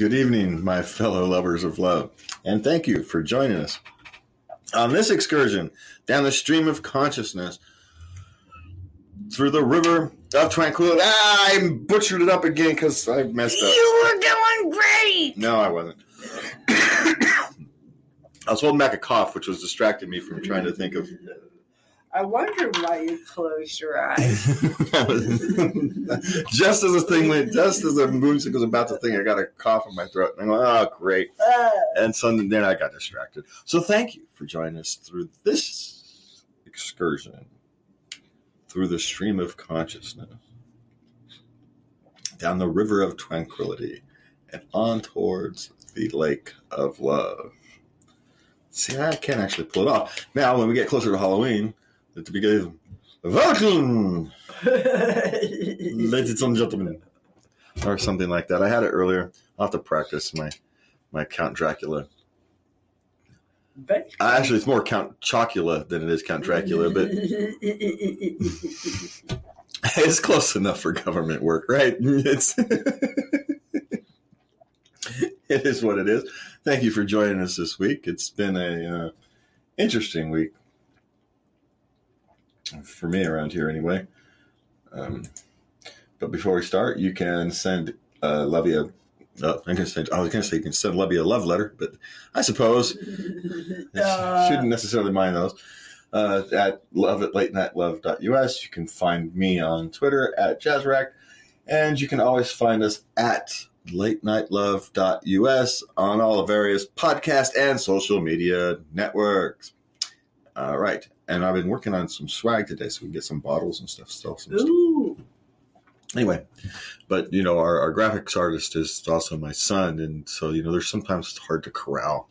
good evening, my fellow lovers of love. And thank you for joining us on this excursion down the stream of consciousness through the river of tranquility. Ah, I butchered it up again because I messed up. You were doing great. No, I wasn't. I was holding back a cough, which was distracting me from trying to think of. I wonder why you closed your eyes. just as the thing went, just as the moonsick was about to thing, I got a cough in my throat. And I'm like, oh, great. Uh, And so then I got distracted. So thank you for joining us through this excursion through the stream of consciousness, down the river of tranquility, and on towards the lake of love. See, I can't actually pull it off. Now, when we get closer to Halloween, at the beginning, welcome, ladies and gentlemen, or something like that. I had it earlier. I'll have to practice my my Count Dracula. Uh, Actually, it's more Count Chocula than it is Count Dracula, but it's close enough for government work, right? It's it is what it is. Thank you for joining us this week. It's been a uh, interesting week for me around here, anyway. Um, but before we start, you can send uh, Lovey a. Uh, I'm gonna say, I was going to say you can send Lovey a love letter, but I suppose Uh, shouldn't necessarily mind those. Uh, at love at late night love.us. You can find me on Twitter at Jazzrack, and you can always find us at late night love.us on all the various podcast and social media networks. All right. And I've been working on some swag today so we can get some bottles and stuff. Still, some stuff. Anyway, but you know, our, our graphics artist is also my son, and so you know, there's sometimes it's hard to corral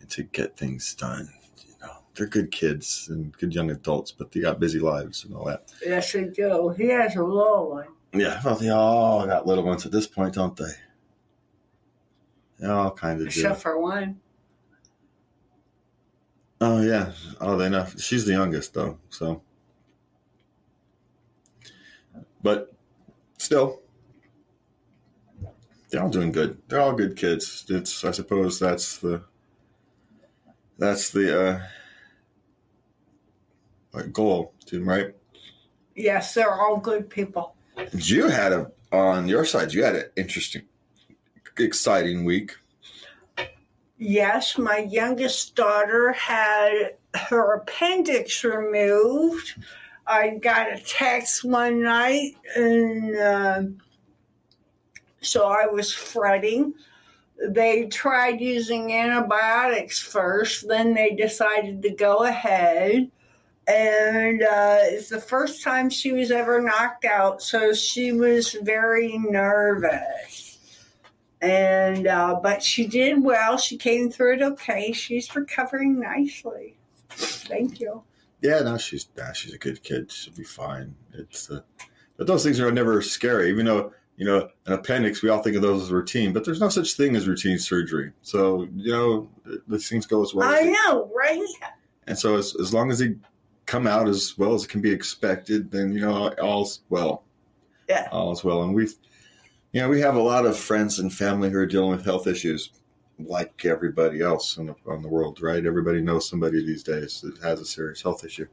and to get things done. You know, they're good kids and good young adults, but they got busy lives and all that. Yes, they do. He has a little one. Yeah, well, they all got little ones at this point, don't they? They all kind of do. Except for one. Oh yeah. Oh, they know. She's the youngest though, so. But still, they're all doing good. They're all good kids. It's I suppose that's the that's the uh like goal, to right? Yes, they're all good people. You had a on your side. You had an interesting, exciting week. Yes, my youngest daughter had her appendix removed. I got a text one night, and uh, so I was fretting. They tried using antibiotics first, then they decided to go ahead. And uh, it's the first time she was ever knocked out, so she was very nervous and uh, but she did well. She came through it okay. She's recovering nicely. Thank you. Yeah, no, she's she's a good kid. She'll be fine. It's uh, but those things are never scary. Even though you know an appendix, we all think of those as routine, but there's no such thing as routine surgery. So you know these things go as well. as I they- know, right? And so as as long as they come out as well as it can be expected, then you know all's well. Yeah. all's well. And we've you know we have a lot of friends and family who are dealing with health issues. Like everybody else in the, on the world, right? Everybody knows somebody these days that has a serious health issue,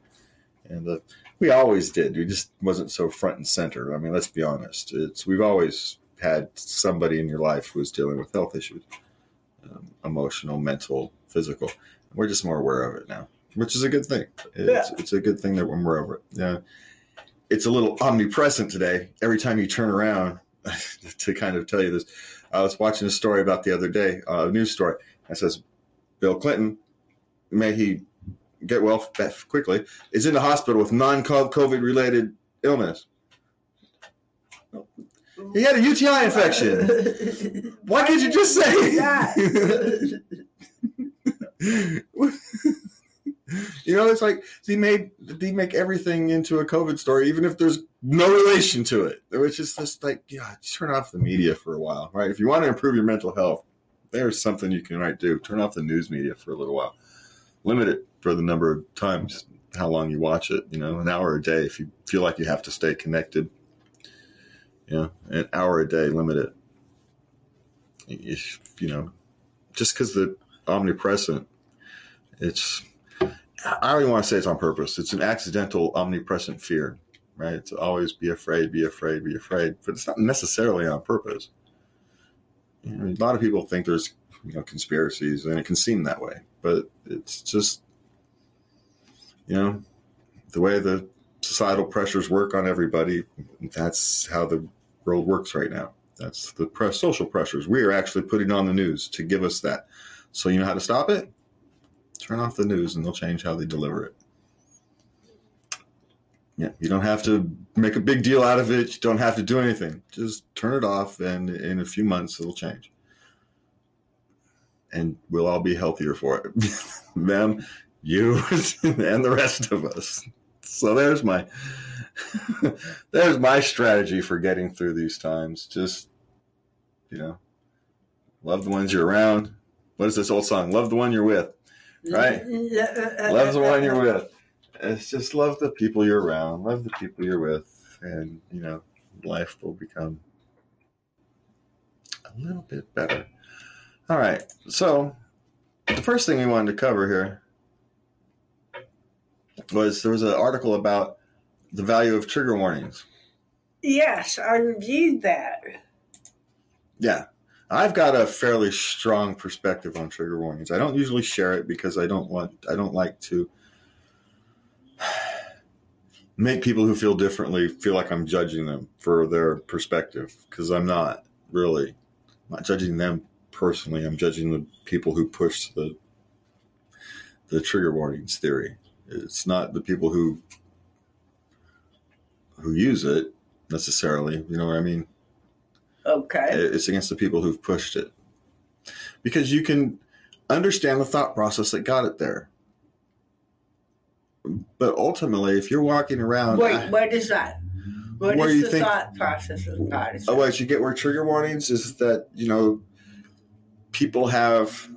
and uh, we always did. We just wasn't so front and center. I mean, let's be honest. It's we've always had somebody in your life who is dealing with health issues, um, emotional, mental, physical. We're just more aware of it now, which is a good thing. It's, it's a good thing that when we're more over it. Yeah, it's a little omnipresent today. Every time you turn around, to kind of tell you this, I was watching a story about the other day, uh, a news story. That says Bill Clinton, may he get well quickly, is in the hospital with non-COVID related illness. He had a UTI infection. Why can't you just say? that? you know, it's like they made they make everything into a COVID story, even if there's no relation to it. Which is just like, yeah, just turn off the media for a while, right? If you want to improve your mental health, there's something you can right do. Turn off the news media for a little while. Limit it for the number of times how long you watch it. You know, an hour a day if you feel like you have to stay connected. You know, an hour a day, limit it. If, you know, just because the omnipresent, it's, I don't even want to say it's on purpose. It's an accidental omnipresent fear, right? To always be afraid, be afraid, be afraid, but it's not necessarily on purpose. A lot of people think there's, you know, conspiracies and it can seem that way, but it's just, you know, the way the societal pressures work on everybody, that's how the world works right now. That's the press, social pressures. We are actually putting on the news to give us that. So you know how to stop it? Turn off the news and they'll change how they deliver it. Yeah, you don't have to make a big deal out of it. You don't have to do anything. Just turn it off and in a few months it'll change. And we'll all be healthier for it. Them, you, and the rest of us. So there's my there's my strategy for getting through these times. Just you know, love the ones you're around. What is this old song? Love the one you're with, right? love the one you're with. It's just love the people you're around. Love the people you're with, and you know, life will become a little bit better. All right, so the first thing we wanted to cover here was there was an article about the value of trigger warnings. Yes, I reviewed that. Yeah. I've got a fairly strong perspective on trigger warnings. I don't usually share it because I don't want I don't like to make people who feel differently feel like I'm judging them for their perspective because I'm not really I'm not judging them personally. I'm judging the people who push the the trigger warnings theory. It's not the people who who use it necessarily. You know what I mean? Okay. It's against the people who've pushed it because you can understand the thought process that got it there. But ultimately, if you're walking around, Wait, what is that? What Where is the think- thought process of God? Oh, what you get where trigger warnings is that you know people have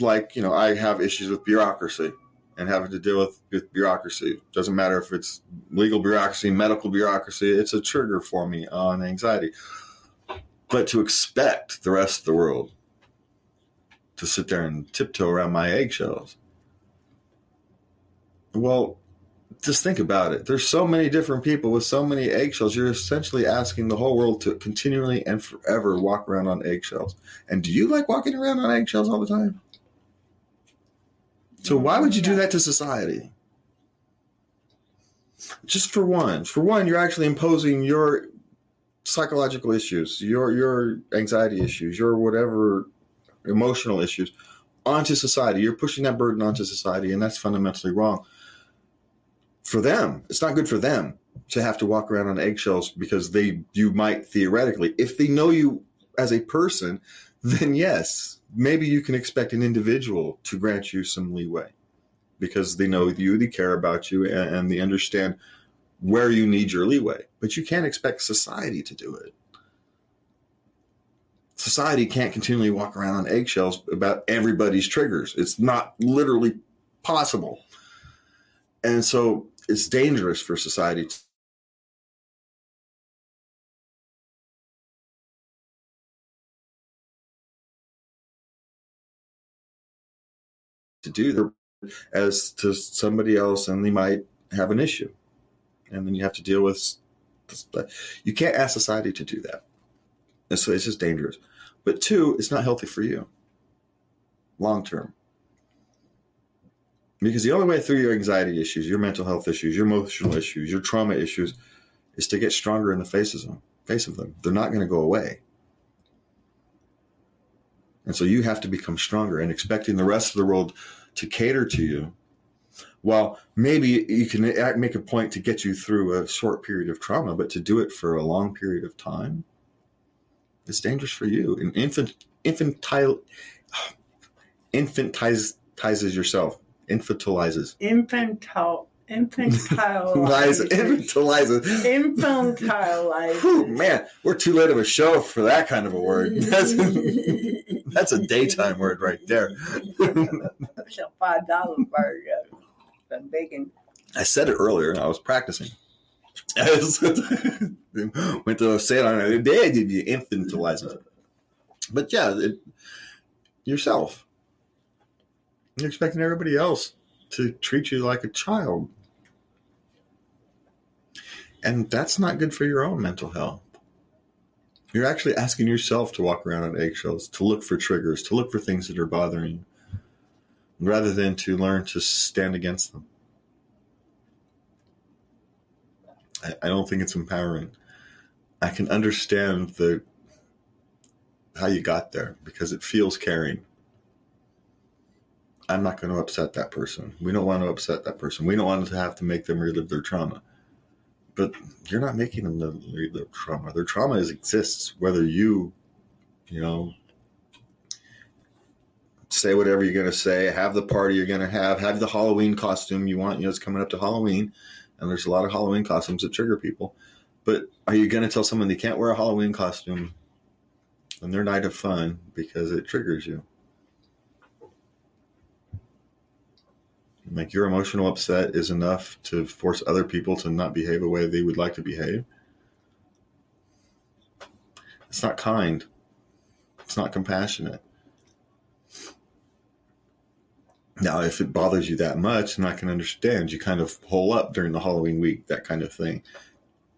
like you know I have issues with bureaucracy and having to deal with, with bureaucracy. Doesn't matter if it's legal bureaucracy, medical bureaucracy. It's a trigger for me on anxiety. But to expect the rest of the world to sit there and tiptoe around my eggshells, well, just think about it. There's so many different people with so many eggshells. You're essentially asking the whole world to continually and forever walk around on eggshells. And do you like walking around on eggshells all the time? So why would you do that to society? Just for one, for one, you're actually imposing your psychological issues, your your anxiety issues, your whatever emotional issues onto society. You're pushing that burden onto society, and that's fundamentally wrong for them. It's not good for them to have to walk around on eggshells because they you might theoretically, if they know you as a person, then yes, maybe you can expect an individual to grant you some leeway because they know you, they care about you, and, and they understand where you need your leeway. But you can't expect society to do it. Society can't continually walk around on eggshells about everybody's triggers. It's not literally possible. And so it's dangerous for society to do that as to somebody else and they might have an issue. And then you have to deal with you can't ask society to do that. And so it's just dangerous. But two it's not healthy for you. Long term. Because the only way through your anxiety issues your mental health issues your emotional issues your trauma issues is to get stronger in the faces of them, face of them. They're not going to go away and so you have to become stronger and expecting the rest of the world to cater to you. Well, maybe you can make a point to get you through a short period of trauma, but to do it for a long period of time, it's dangerous for you. And infant, infantile, infantizes yourself, infantilizes. infantile, infantile, Lies, infantilizes. infantile. Whew, man, we're too late of a show for that kind of a word. That's, a daytime word right there. It's a five dollar bird. Uh, big. I said it earlier. I was practicing. Went to say it on a day, I did you infantilize it? But yeah, it, yourself. You're expecting everybody else to treat you like a child. And that's not good for your own mental health. You're actually asking yourself to walk around on eggshells, to look for triggers, to look for things that are bothering you, rather than to learn to stand against them. I, I don't think it's empowering. I can understand the how you got there because it feels caring. I'm not going to upset that person. We don't want to upset that person. We don't want to have to make them relive their trauma. But you're not making them relive trauma. Their trauma is, exists whether you, you know, say whatever you're going to say, have the party you're going to have, have the Halloween costume you want. You know, it's coming up to Halloween, and there's a lot of Halloween costumes that trigger people. But are you going to tell someone they can't wear a Halloween costume on their night of fun because it triggers you? Like your emotional upset is enough to force other people to not behave the way they would like to behave. It's not kind. It's not compassionate. Now, if it bothers you that much, and I can understand, you kind of hole up during the Halloween week, that kind of thing.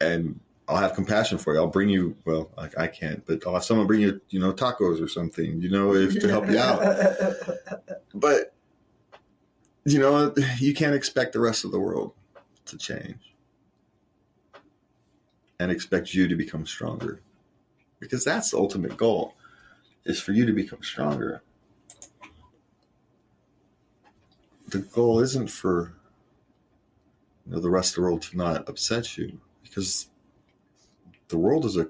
And I'll have compassion for you. I'll bring you, well, I, I can't, but I'll have someone bring you, you know, tacos or something, you know, if to help you out. But you know, you can't expect the rest of the world to change and expect you to become stronger because that's the ultimate goal is for you to become stronger. The goal isn't for you know, the rest of the world to not upset you because the world is a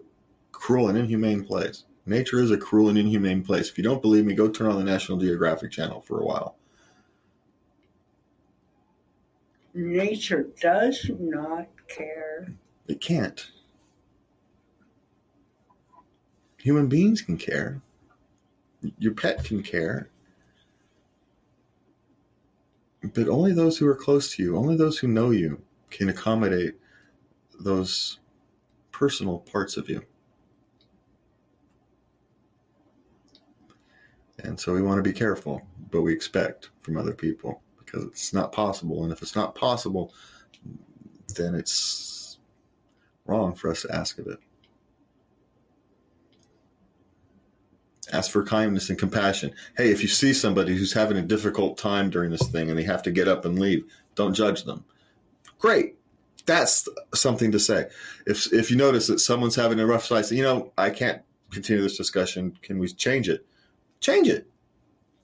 cruel and inhumane place. Nature is a cruel and inhumane place. If you don't believe me, go turn on the National Geographic channel for a while nature does not care. It can't. Human beings can care. Your pet can care. But only those who are close to you, only those who know you, can accommodate those personal parts of you. And so we want to be careful, but we expect from other people because it's not possible. And if it's not possible, then it's wrong for us to ask of it. Ask for kindness and compassion. Hey, if you see somebody who's having a difficult time during this thing and they have to get up and leave, don't judge them. Great. That's something to say. If if you notice that someone's having a rough day, say, you know, I can't continue this discussion. Can we change it? Change it.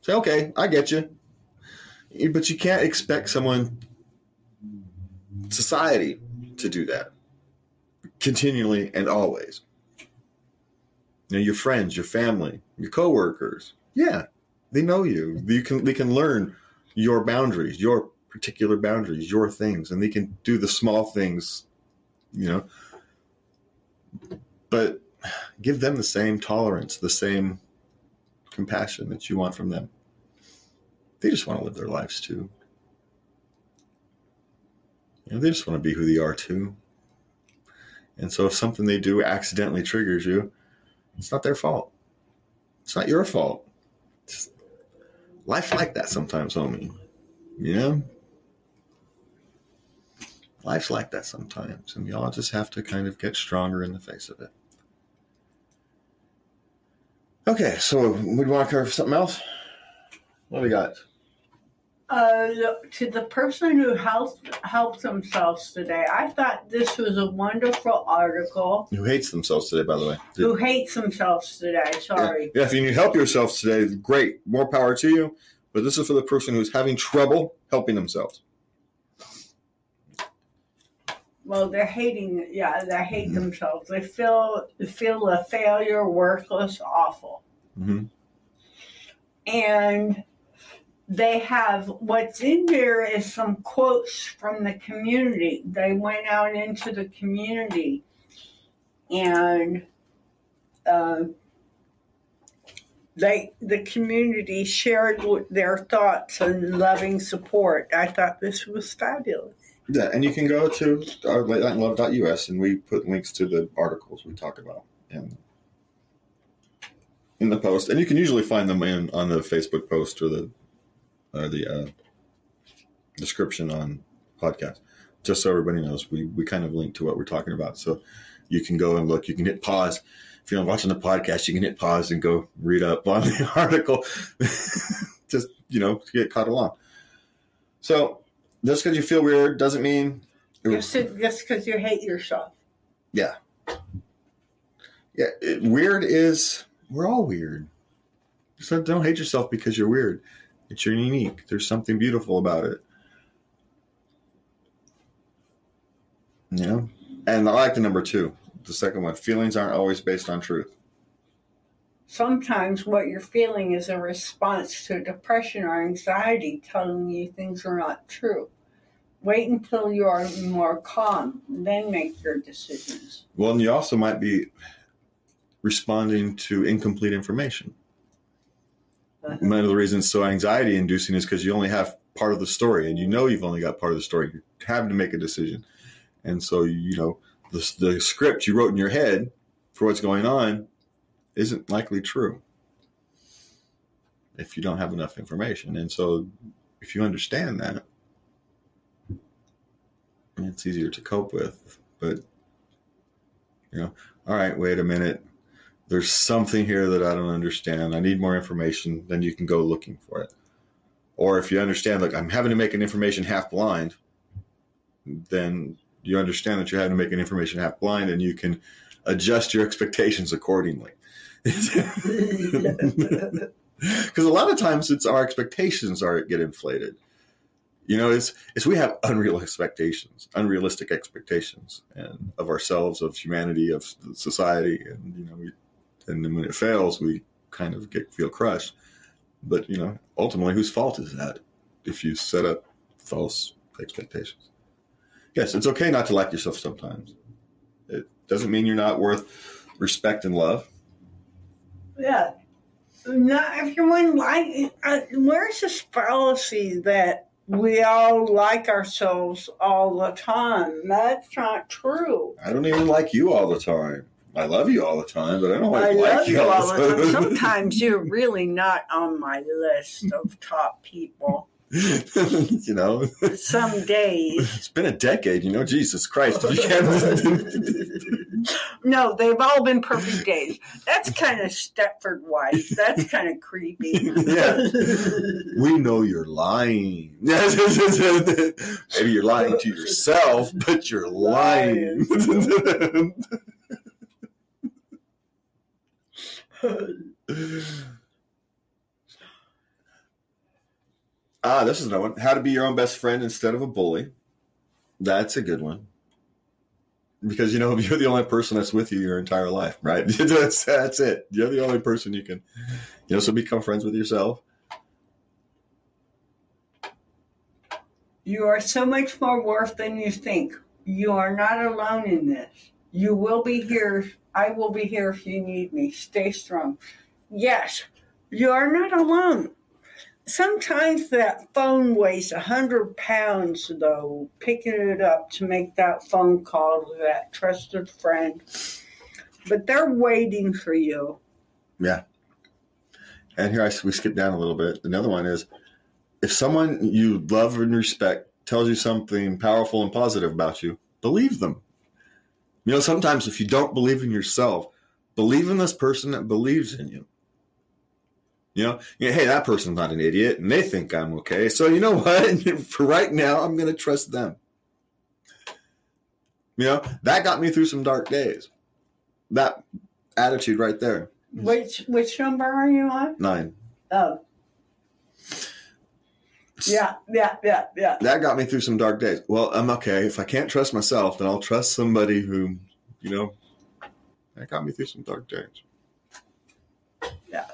Say, okay, I get you but you can't expect someone, society, to do that continually and always. You know, your friends, your family, your coworkers, yeah, they know you. You can they can learn your boundaries, your particular boundaries, your things, and they can do the small things, you know. But give them the same tolerance, the same compassion that you want from them. They just want to live their lives too. You know, they just want to be who they are too. And so if something they do accidentally triggers you, it's not their fault. It's not your fault. It's life like that sometimes, homie. You know? Life's like that sometimes, and y'all just have to kind of get stronger in the face of it. Okay, so we'd want to cover something else? What do we got? Uh, to the person who helped helped themselves today, I thought this was a wonderful article. Who hates themselves today, by the way? Who hates themselves today? Sorry. Yeah, yeah if you need help yourselves today, great, more power to you. But this is for the person who's having trouble helping themselves. Well, they're hating. Yeah, they hate mm-hmm. themselves. They feel they feel a failure, worthless, awful. Mm-hmm. And they have what's in there is some quotes from the community. They went out into the community and uh, they the community shared their thoughts and loving support. I thought this was fabulous. Yeah, and you can go to our latelightandlove.us and we put links to the articles we talk about in in the post, and you can usually find them in on the Facebook post or the or the uh, description on podcast. Just so everybody knows, we we kind of link to what we're talking about, so you can go and look. You can hit pause if you're watching the podcast. You can hit pause and go read up on the article. Just you know, to get caught along. So just because you feel weird doesn't mean just because you hate yourself. Yeah. Yeah, it, weird is we're all weird. So don't hate yourself because you're weird. It's unique. There's something beautiful about it. You know? And I like the number two, the second one. Feelings aren't always based on truth. Sometimes what you're feeling is a response to depression or anxiety telling you things are not true. Wait until you are more calm, then make your decisions. Well, and you also might be responding to incomplete information. One of the reasons so anxiety inducing is because you only have part of the story and you know you've only got part of the story. You're having to make a decision. And so, you know, the, the script you wrote in your head for what's going on isn't likely true if you don't have enough information. And so, if you understand that, it's easier to cope with. But, you know, all right, wait a minute. There's something here that I don't understand. I need more information. Then you can go looking for it. Or if you understand, like, I'm having to make an information half blind, then you understand that you're having to make an information half blind and you can adjust your expectations accordingly. Because a lot of times it's our expectations are get inflated. You know, it's, it's we have unreal expectations, unrealistic expectations, and of ourselves, of humanity, of society, and you know, we, and then when it fails, we kind of get feel crushed. But you know, ultimately, whose fault is that? If you set up false expectations. Yes, it's okay not to like yourself sometimes. It doesn't mean you're not worth respect and love. Yeah. Not everyone like. Uh, where's this fallacy that we all like ourselves all the time. That's not true. I don't even like you all the time. I love you all the time, but I don't I like love you all the time. Sometimes you're really not on my list of top people. you know, some days. It's been a decade, you know. Jesus Christ, you can't. no, they've all been perfect days. That's kind of Stepford wife. That's kind of creepy. yeah, we know you're lying. Maybe you're lying to yourself, but you're lying. Ah, this is another one. How to be your own best friend instead of a bully. That's a good one. Because you know if you're the only person that's with you your entire life, right? that's that's it. You're the only person you can, you know. So become friends with yourself. You are so much more worth than you think. You are not alone in this. You will be here. I will be here if you need me. Stay strong. Yes, you are not alone. Sometimes that phone weighs a hundred pounds though picking it up to make that phone call to that trusted friend. But they're waiting for you. Yeah. And here I, we skip down a little bit. Another one is if someone you love and respect tells you something powerful and positive about you believe them you know sometimes if you don't believe in yourself believe in this person that believes in you you know, you know, hey, that person's not an idiot, and they think I'm okay. So you know what? For right now, I'm going to trust them. You know, that got me through some dark days. That attitude right there. Which which number are you on? Nine. Oh. Yeah, yeah, yeah, yeah. That got me through some dark days. Well, I'm okay. If I can't trust myself, then I'll trust somebody who, you know, that got me through some dark days. Yeah.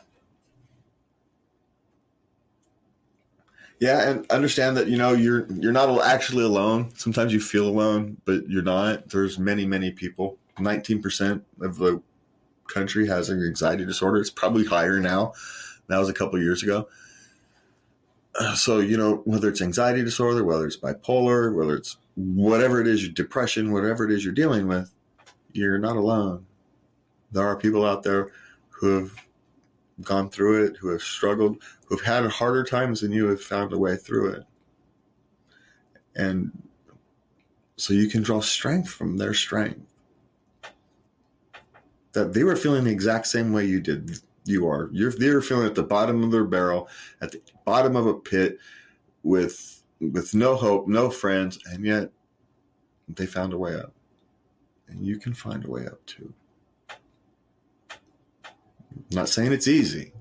Yeah, and understand that you know you're you're not actually alone. Sometimes you feel alone, but you're not. There's many many people. Nineteen percent of the country has an anxiety disorder. It's probably higher now. That was a couple years ago. Uh, so you know whether it's anxiety disorder, whether it's bipolar, whether it's whatever it is, your depression, whatever it is you're dealing with, you're not alone. There are people out there who have gone through it, who have struggled, who've had harder times than you have found a way through it. And so you can draw strength from their strength. That they were feeling the exact same way you did. You are. You're they're feeling at the bottom of their barrel, at the bottom of a pit with with no hope, no friends, and yet they found a way up. And you can find a way up too. I'm not saying it's easy.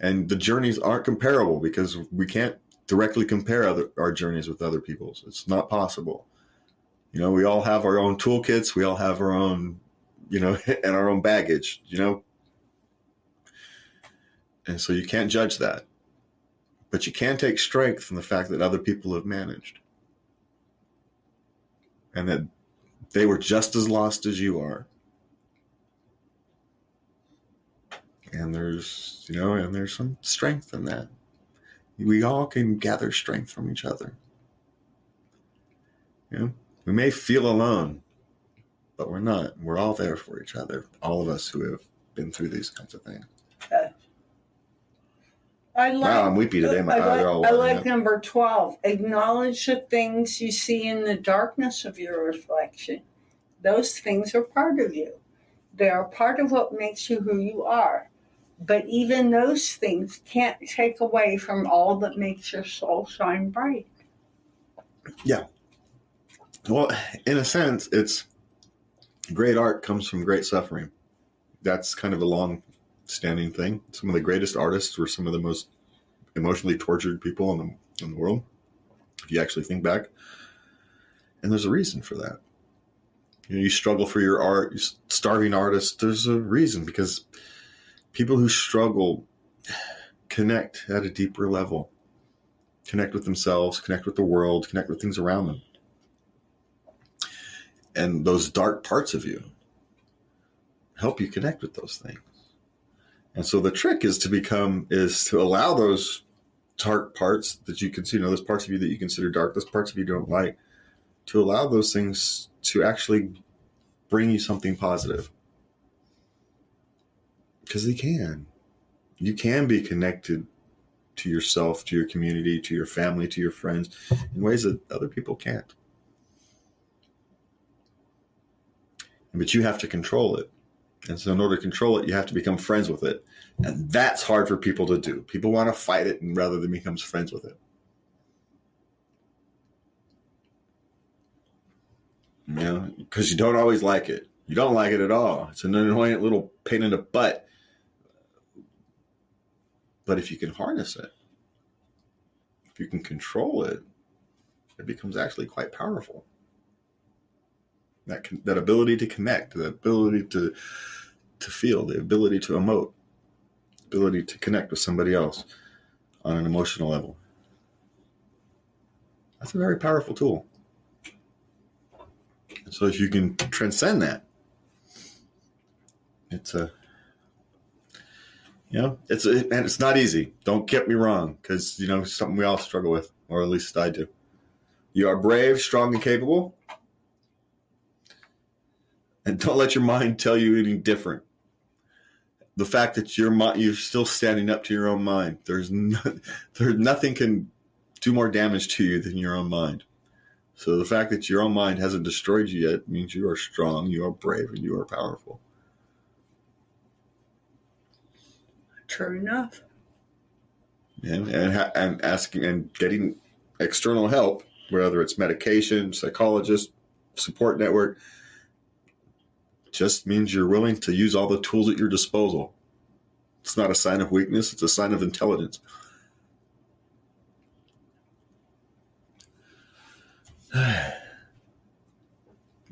And the journeys aren't comparable because we can't directly compare other, our journeys with other people's. It's not possible. You know, we all have our own toolkits, we all have our own, you know, and our own baggage, you know. And so you can't judge that. But you can take strength from the fact that other people have managed. And that they were just as lost as you are. And there's, you know, and there's some strength in that. We all can gather strength from each other. You know, we may feel alone, but we're not. We're all there for each other. All of us who have been through these kinds of things. I like, wow, I'm weepy today. My I like, all I like up. number 12. Acknowledge the things you see in the darkness of your reflection. Those things are part of you, they are part of what makes you who you are. But even those things can't take away from all that makes your soul shine bright. Yeah. Well, in a sense, it's great art comes from great suffering. That's kind of a long standing thing. Some of the greatest artists were some of the most emotionally tortured people in the, in the world, if you actually think back. And there's a reason for that. You, know, you struggle for your art, you starving artists, there's a reason because people who struggle connect at a deeper level, connect with themselves, connect with the world, connect with things around them and those dark parts of you help you connect with those things. And so the trick is to become is to allow those dark parts that you consider, you know, those parts of you that you consider dark, those parts of you don't like, to allow those things to actually bring you something positive. Because they can. You can be connected to yourself, to your community, to your family, to your friends in ways that other people can't. but you have to control it. And so, in order to control it, you have to become friends with it. And that's hard for people to do. People want to fight it and rather than become friends with it. You know, because you don't always like it. You don't like it at all. It's an annoying little pain in the butt. But if you can harness it, if you can control it, it becomes actually quite powerful that that ability to connect, the ability to to feel, the ability to emote, ability to connect with somebody else on an emotional level. That's a very powerful tool. So if you can transcend that, it's a you know, it's a, and it's not easy. Don't get me wrong, because you know something we all struggle with, or at least I do. You are brave, strong, and capable and don't let your mind tell you any different. The fact that your mind, you're still standing up to your own mind. There's no, there's nothing can do more damage to you than your own mind. So the fact that your own mind hasn't destroyed you yet means you are strong, you are brave, and you are powerful. True enough. And and, and asking and getting external help, whether it's medication, psychologist, support network just means you're willing to use all the tools at your disposal. It's not a sign of weakness, it's a sign of intelligence.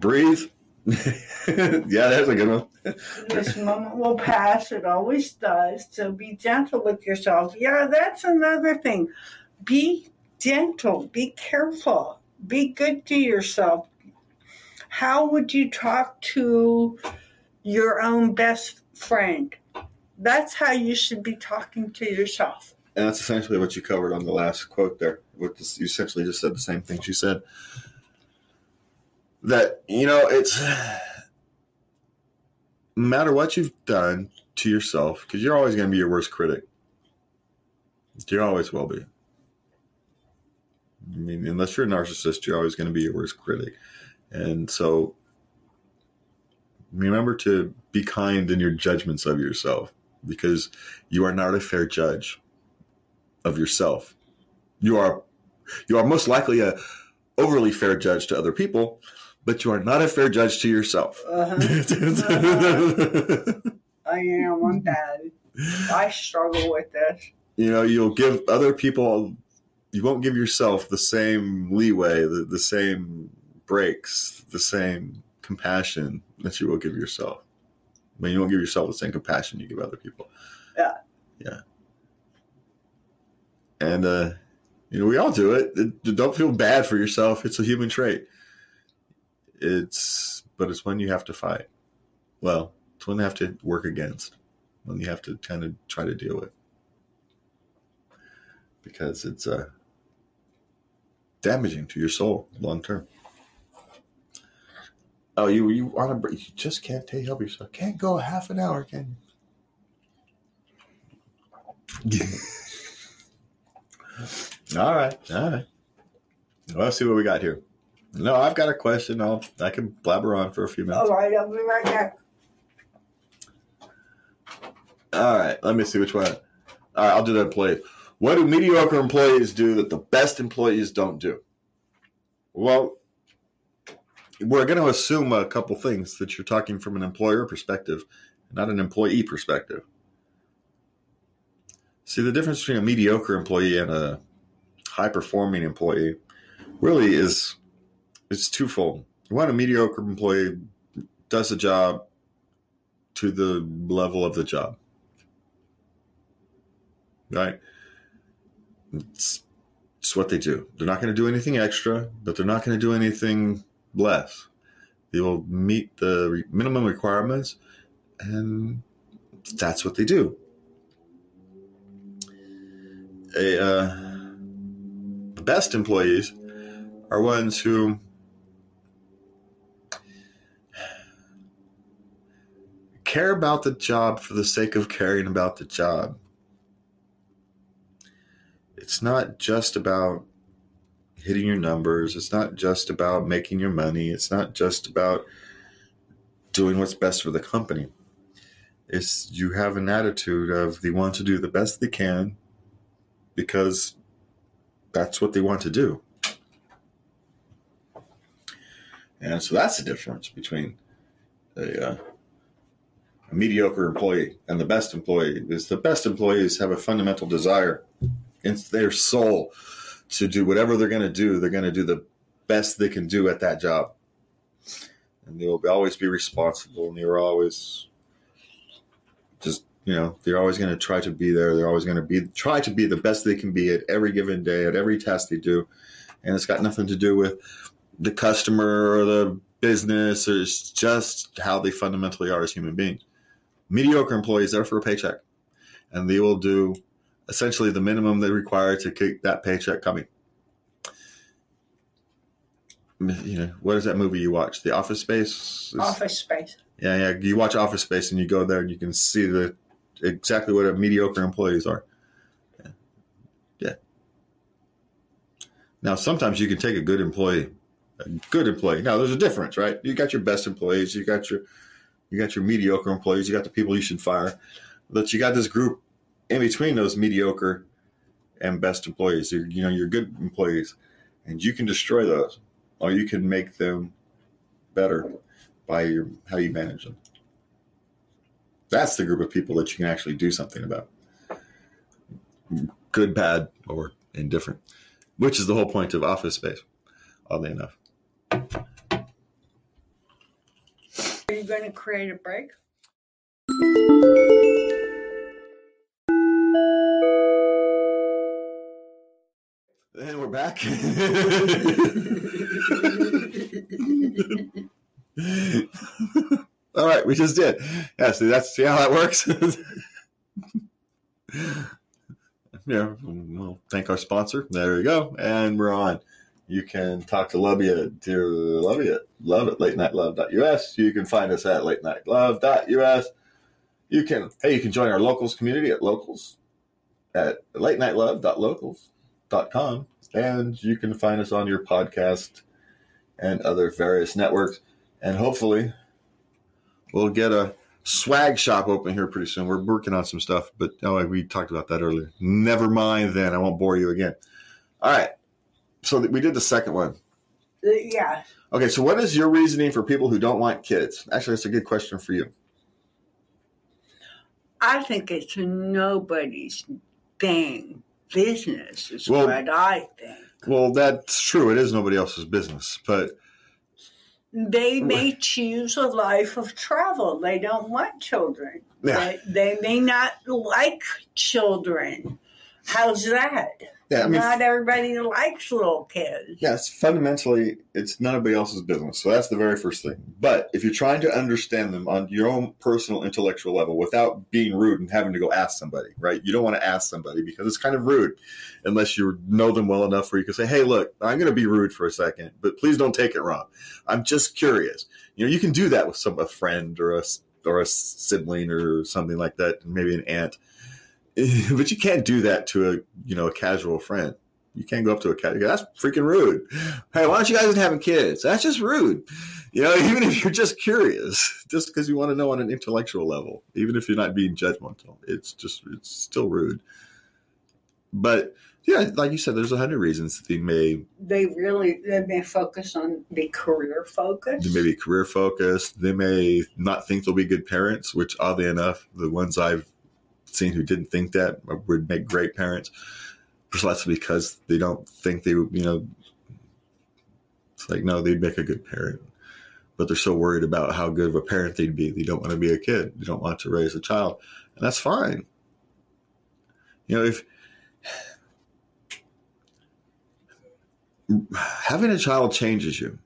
Breathe. yeah, that's a good one. this moment will pass. It always does. So be gentle with yourself. Yeah, that's another thing. Be gentle. Be careful. Be good to yourself. How would you talk to your own best friend? That's how you should be talking to yourself. And that's essentially what you covered on the last quote there. What you essentially just said the same thing she said. That you know, it's no matter what you've done to yourself, because you're always going to be your worst critic. You always will be. I mean, unless you're a narcissist, you're always going to be your worst critic. And so remember to be kind in your judgments of yourself because you are not a fair judge of yourself. You are you are most likely a overly fair judge to other people, but you are not a fair judge to yourself. Uh-huh. I am. I'm bad. I struggle with this. you know, you'll give other people you won't give yourself the same leeway, the, the same breaks, the same compassion that you will give yourself. I mean, you won't give yourself the same compassion you give other people. Yeah. Yeah. And, uh, you know, we all do it. it. Don't feel bad for yourself. It's a human trait. It's, but it's when you have to fight. Well, it's when you have to work against, when you have to kind of try to deal with. Because it's, uh, damaging to your soul long term. Oh, you you want to break? You just can't take help yourself. Can't go half an hour, can you? all right, all right. Well, let's see what we got here. No, I've got a question. I'll I can blabber on for a few minutes. All right, I'll be right back. All right, let me see which one. All right, I'll do that employee. What do mediocre employees do that the best employees don't do? Well, we're going to assume a couple things that you're talking from an employer perspective, not an employee perspective. See, the difference between a mediocre employee and a high performing employee really is it's twofold. One, a mediocre employee does the job to the level of the job. Right? It's, it's what they do. They're not going to do anything extra, but they're not going to do anything less. They will meet the re- minimum requirements, and that's what they do. A, uh, the best employees are ones who care about the job for the sake of caring about the job. It's not just about hitting your numbers. It's not just about making your money. It's not just about doing what's best for the company. It's you have an attitude of they want to do the best they can because that's what they want to do. And so that's the difference between a, uh, a mediocre employee and the best employee is the best employees have a fundamental desire in their soul to do whatever they're going to do. They're going to do the best they can do at that job. And they'll always be responsible and they're always just, you know, they're always going to try to be there. They're always going to be, try to be the best they can be at every given day, at every task they do. And it's got nothing to do with the customer or the business. It's just how they fundamentally are as human beings. Mediocre employees are for a paycheck and they will do essentially the minimum they require to keep that paycheck coming. You know, what is that movie you watch? The Office Space? Office Space. Yeah, yeah. You watch Office Space and you go there and you can see the exactly what a mediocre employees are. Yeah. yeah. Now, sometimes you can take a good employee, a good employee. Now, there's a difference, right? You got your best employees, you got your you got your mediocre employees, you got the people you should fire, but you got this group in between those mediocre and best employees. You're, you know, you're good employees, and you can destroy those, or you can make them better by your, how you manage them. That's the group of people that you can actually do something about. Good, bad, or indifferent, which is the whole point of Office Space. Oddly enough. Are you going to create a break? We're back. All right, we just did. Yeah, see that's see how that works. yeah, we'll thank our sponsor. There you go. And we're on. You can talk to Lovey at dear Lovey at love at late night. You can find us at late night. You can, hey, you can join our locals community at locals at late night. And you can find us on your podcast and other various networks. And hopefully we'll get a swag shop open here pretty soon. We're working on some stuff, but oh, we talked about that earlier. Never mind then. I won't bore you again. All right. So we did the second one. Uh, Yeah. Okay, so what is your reasoning for people who don't want kids? Actually, that's a good question for you. I think it's nobody's thing. Business is Well- what I think. Well, that's true. It is nobody else's business, but They may choose a life of travel. They don't want children. yeah, They, they may not like children. How's that? yeah. I mean, not everybody likes little kids. Yes, fundamentally, it's nobody else's business. So that's the very first thing. But if you're trying to understand them on your own personal intellectual level without being rude and having to go ask somebody, right? You don't want to ask somebody because it's kind of rude unless you know them well enough where you can say, hey, look, I'm going to be rude for a second, but please don't take it wrong. I'm just curious. You know, you can do that with some a friend or a, or a sibling or something like that, maybe an aunt. But you can't do that to a you know a casual friend. You can't go up to a cat. That's freaking rude. Hey, why don't you guys been having kids? That's just rude. You know, even if you're just curious, just because you want to know on an intellectual level, even if you're not being judgmental, it's just it's still rude. But yeah, like you said, there's a hundred reasons that they may They really they may focus on be career focused. they may be career focused. They may not think they'll be good parents, which oddly enough, the ones I've seen who didn't think that would make great parents. Precisely because they don't think they, would, you know, it's like no, they'd make a good parent, but they're so worried about how good of a parent they'd be. They don't want to be a kid. They don't want to raise a child, and that's fine. You know, if having a child changes you,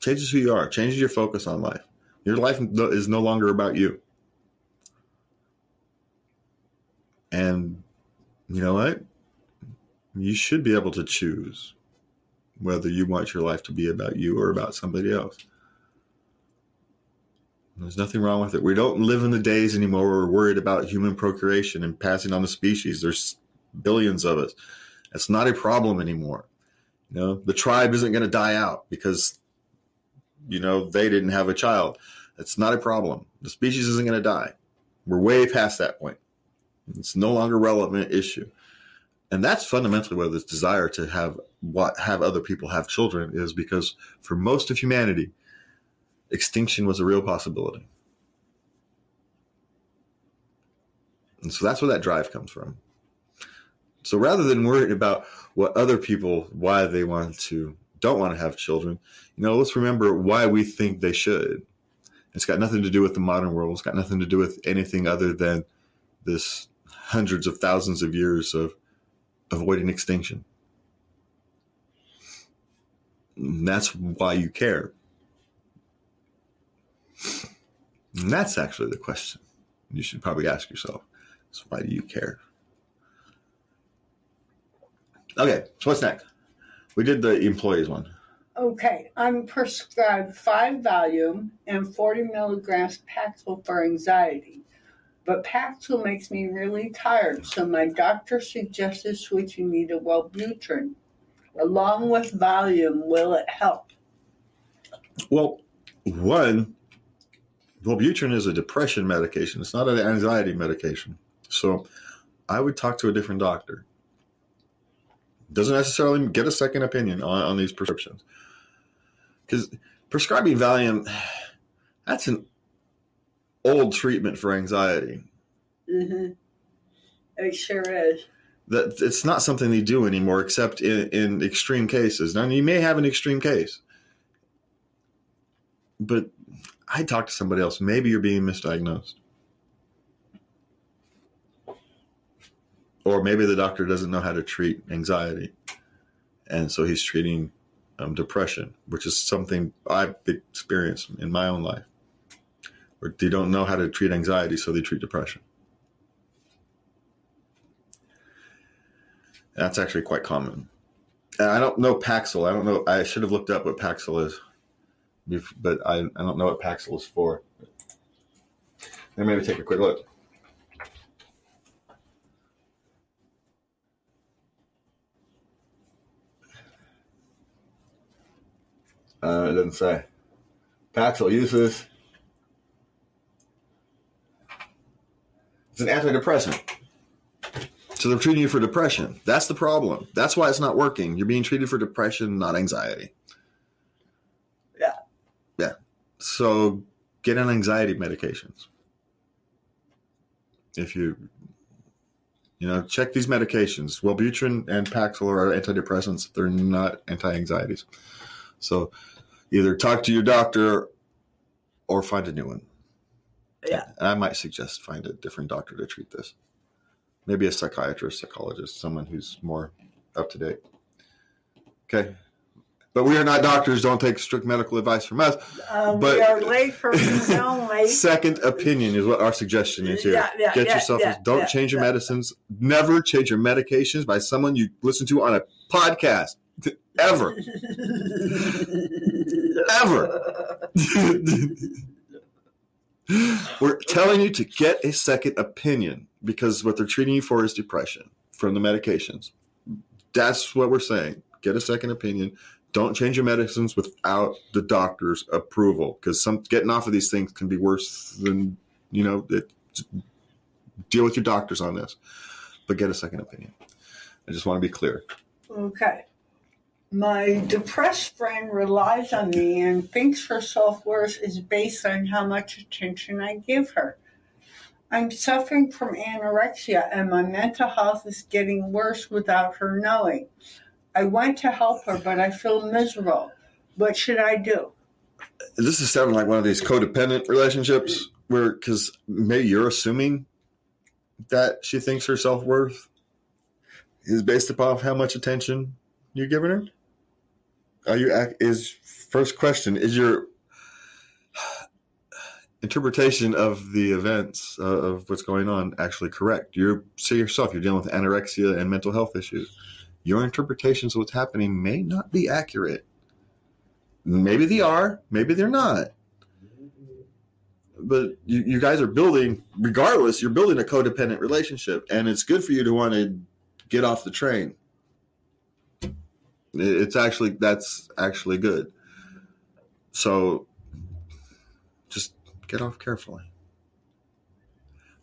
changes who you are, changes your focus on life. Your life is no longer about you. And you know what? You should be able to choose whether you want your life to be about you or about somebody else. There's nothing wrong with it. We don't live in the days anymore where we're worried about human procreation and passing on the species. There's billions of us. It's not a problem anymore. You know, the tribe isn't going to die out because, you know, they didn't have a child. It's not a problem. The species isn't going to die. We're way past that point. It's no longer relevant issue. And that's fundamentally where this desire to have what have other people have children is because for most of humanity, extinction was a real possibility. And so that's where that drive comes from. So rather than worrying about what other people why they want to don't want to have children, you know, let's remember why we think they should. It's got nothing to do with the modern world. It's got nothing to do with anything other than this hundreds of thousands of years of avoiding extinction. And that's why you care. And that's actually the question you should probably ask yourself. Why do you care? Okay, so what's next? We did the employees one. Okay, I'm prescribed five Valium and 40 milligrams Paxil for anxiety. But Paxil makes me really tired, so my doctor suggested switching me to Wellbutrin. Along with Valium, will it help? Well, one, Wellbutrin is a depression medication. It's not an anxiety medication. So I would talk to a different doctor. Doesn't necessarily get a second opinion on, on these prescriptions. Because prescribing Valium, that's an old treatment for anxiety. Mm-hmm. It sure is. That it's not something they do anymore, except in, in extreme cases. Now you may have an extreme case, but I talked to somebody else. Maybe you're being misdiagnosed, or maybe the doctor doesn't know how to treat anxiety, and so he's treating um, depression, which is something I've experienced in my own life. Where they don't know how to treat anxiety, so they treat depression. That's actually quite common. And I don't know Paxil. I don't know. I should have looked up what Paxil is, but I, I don't know what Paxil is for. Me maybe take a quick look. Uh, it doesn't say. Paxil uses. It's an antidepressant. So they're treating you for depression. That's the problem. That's why it's not working. You're being treated for depression, not anxiety. Yeah. Yeah. So get on anxiety medications. If you, you know, check these medications. Wellbutrin and Paxil are antidepressants. They're not anti-anxieties. So either talk to your doctor or find a new one. Yeah. And I might suggest find a different doctor to treat this. Maybe a psychiatrist, psychologist, someone who's more up to date. Okay. But we are not doctors. Don't take strict medical advice from us. Uh, But- we are late for only. Second opinion is what our suggestion is here. Yeah, yeah, Get yeah, yourself, don't change your medicines. Never change your medications by someone you listen to on a podcast. Ever. Ever. We're telling you to get a second opinion because what they're treating you for is depression from the medications. That's what we're saying. Get a second opinion. Don't change your medicines without the doctor's approval because some getting off of these things can be worse than you know. It, deal with your doctors on this, but get a second opinion. I just want to be clear. Okay. My depressed friend relies on me and thinks her self worth is based on how much attention I give her. I'm suffering from anorexia and my mental health is getting worse without her knowing. I want to help her, but I feel miserable. What should I do? this is sounding like one of these codependent relationships where because maybe you're assuming that she thinks her self-worth is based upon how much attention you're giving her are you is first question is your interpretation of the events uh, of what's going on actually correct? You're say yourself you're dealing with anorexia and mental health issues. Your interpretations of what's happening may not be accurate. Maybe they are maybe they're not. But you, you guys are building regardless you're building a codependent relationship and it's good for you to want to get off the train it's actually that's actually good so just get off carefully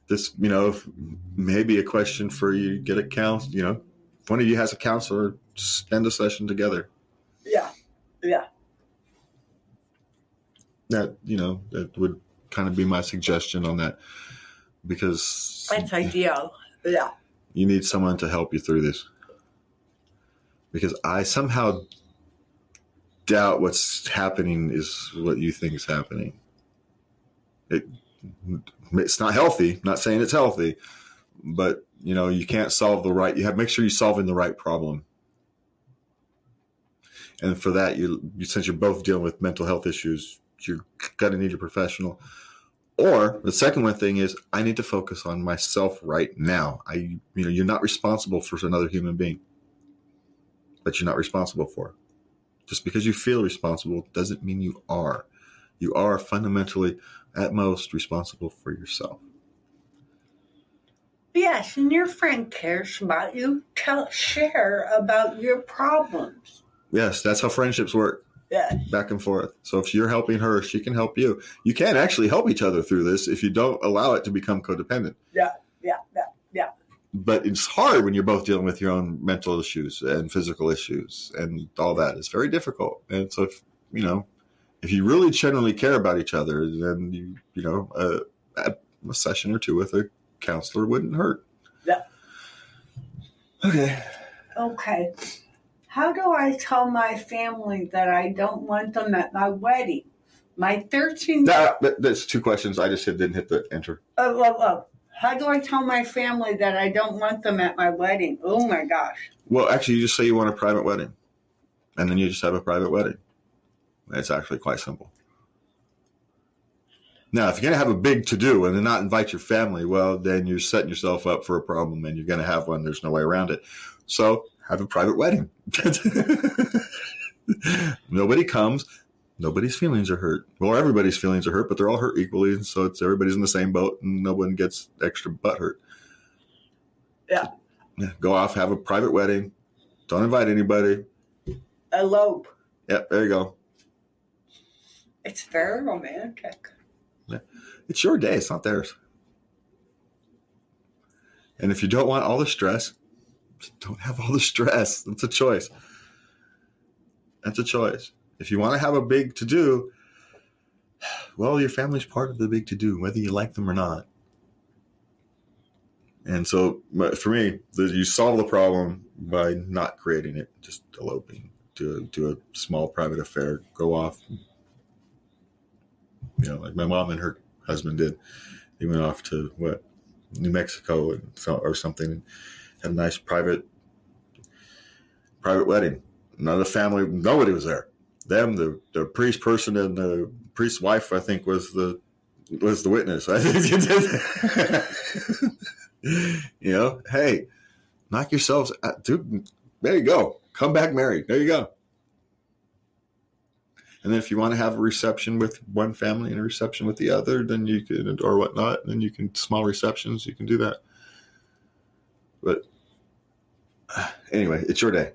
this you know maybe a question for you get a counsel you know if one of you has a counselor spend a session together Yeah. Yeah. that you know that would kind of be my suggestion on that because That's ideal. Yeah. you need someone to help you through this because i somehow doubt what's happening is what you think is happening. It it's not healthy. Not saying it's healthy but you know you can't solve the right you have make sure you're solving the right problem. And for that you, you since you're both dealing with mental health issues you're gonna need a professional. Or the second one thing is I need to focus on myself right now. I you know you're not responsible for another human being that you're not responsible for. Just because you feel responsible doesn't mean you are. You are fundamentally at most responsible for yourself. Yes, and your friend cares about you. Tell share about your problems. Yes, that's how friendships work. Yes. back and forth. So if you're helping her, she can help you. You can actually help each other through this if you don't allow it to become codependent. Yeah. But it's hard when you're both dealing with your own mental issues and physical issues and all that. It's very difficult. And so if you know, if you really genuinely care about each other, then you you know a, a session or two with a counselor wouldn't hurt. Yeah. Okay. Okay. How do I tell my family that I don't want them at my wedding? My 13 That, that- that's two questions. I just didn't hit the enter. Oh, oh, oh. How do I tell my family that I don't want them at my wedding? Oh my gosh. Well, actually, you just say you want a private wedding, and then you just have a private wedding. It's actually quite simple. Now, if you're going to have a big to do and then not invite your family, well, then you're setting yourself up for a problem, and you're going to have one. There's no way around it. So have a private wedding. Nobody comes. Nobody's feelings are hurt. Well, everybody's feelings are hurt, but they're all hurt equally. And so it's everybody's in the same boat and no one gets extra butt hurt. Yeah. Yeah. Go off, have a private wedding. Don't invite anybody. Elope. Yep, there you go. It's very romantic. Yeah. It's your day, it's not theirs. And if you don't want all the stress, don't have all the stress. That's a choice. That's a choice. If you want to have a big to do, well, your family's part of the big to do, whether you like them or not. And so, for me, you solve the problem by not creating it, just eloping, do a, do a small private affair, go off. You know, like my mom and her husband did. They went off to what New Mexico and so, or something, had a nice private private wedding. None of the family, nobody was there. Them, the the priest person and the priest's wife, I think, was the was the witness. I think you know, hey, knock yourselves uh, out, dude. There you go. Come back married. There you go. And then if you want to have a reception with one family and a reception with the other, then you can, or whatnot, and then you can small receptions. You can do that. But anyway, it's your day.